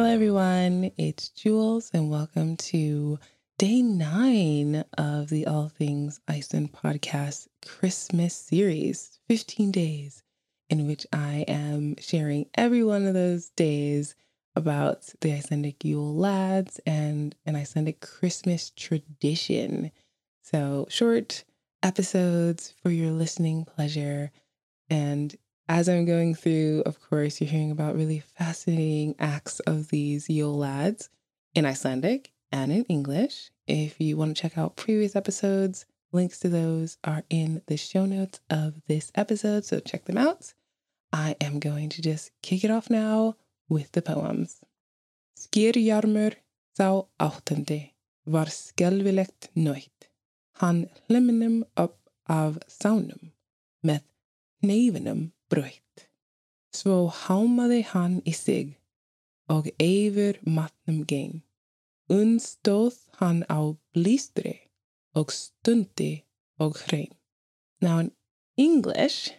Hello, everyone. It's Jules, and welcome to day nine of the All Things Iceland podcast Christmas series 15 days, in which I am sharing every one of those days about the Icelandic Yule lads and an Icelandic Christmas tradition. So, short episodes for your listening pleasure. And as I'm going through, of course, you're hearing about really fascinating acts of these Yule lads in Icelandic and in English. If you want to check out previous episodes, links to those are in the show notes of this episode, so check them out. I am going to just kick it off now with the poems. Skýrjarmur sá áttundi var skelvilegt nöytt. Hann hlimnum upp af sánum með neyfinum bröytt. Svo hámaði hann í sig og yfir matnum gein. Unnstóð hann á blístri og stundi og hrein. Now in English,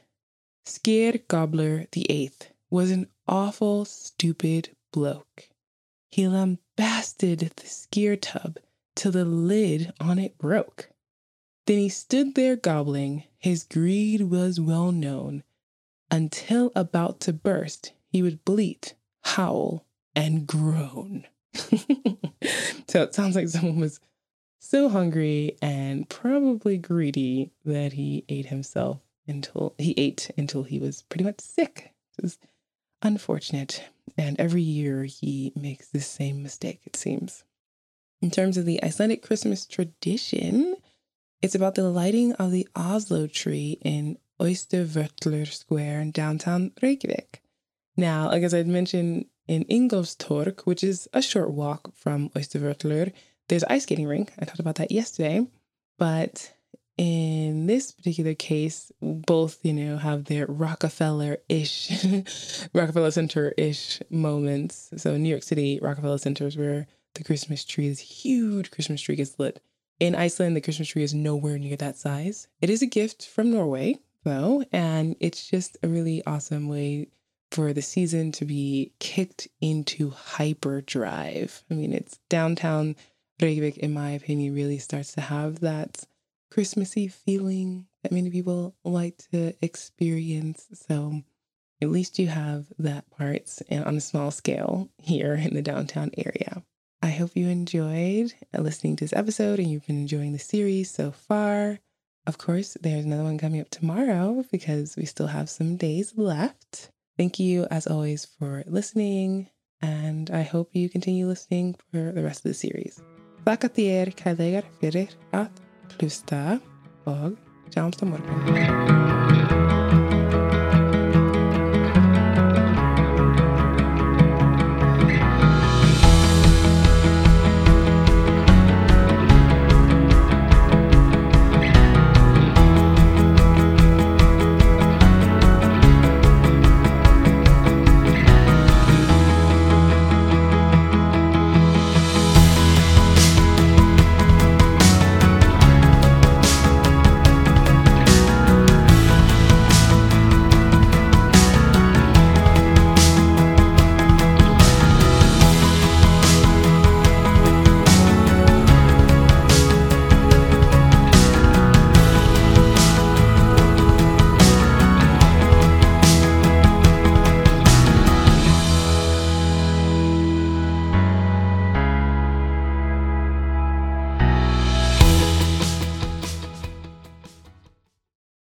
Skyr Gobbler the Eighth was an awful, stupid bloke. He lambasted the skyr tub till the lid on it broke. Then he stood there gobbling, his greed was well known, until about to burst, he would bleat, howl, and groan. so it sounds like someone was so hungry and probably greedy that he ate himself until he ate until he was pretty much sick. It's unfortunate. And every year he makes the same mistake, it seems. In terms of the Icelandic Christmas tradition, it's about the lighting of the Oslo tree in Austurvöllur Square in downtown Reykjavik. Now, like as I'd mentioned in Ingolfstorg, which is a short walk from Austurvöllur, there's ice skating rink. I talked about that yesterday. But in this particular case, both, you know, have their Rockefeller-ish, Rockefeller Center-ish moments. So New York City, Rockefeller Center is where the Christmas tree, this huge Christmas tree gets lit. In Iceland, the Christmas tree is nowhere near that size. It is a gift from Norway, though, and it's just a really awesome way for the season to be kicked into hyperdrive. I mean, it's downtown Reykjavik, in my opinion, really starts to have that Christmassy feeling that many people like to experience. So at least you have that part on a small scale here in the downtown area. I hope you enjoyed listening to this episode and you've been enjoying the series so far. Of course, there's another one coming up tomorrow because we still have some days left. Thank you, as always, for listening, and I hope you continue listening for the rest of the series. Þakka fyrir að hlusta og sjáumst.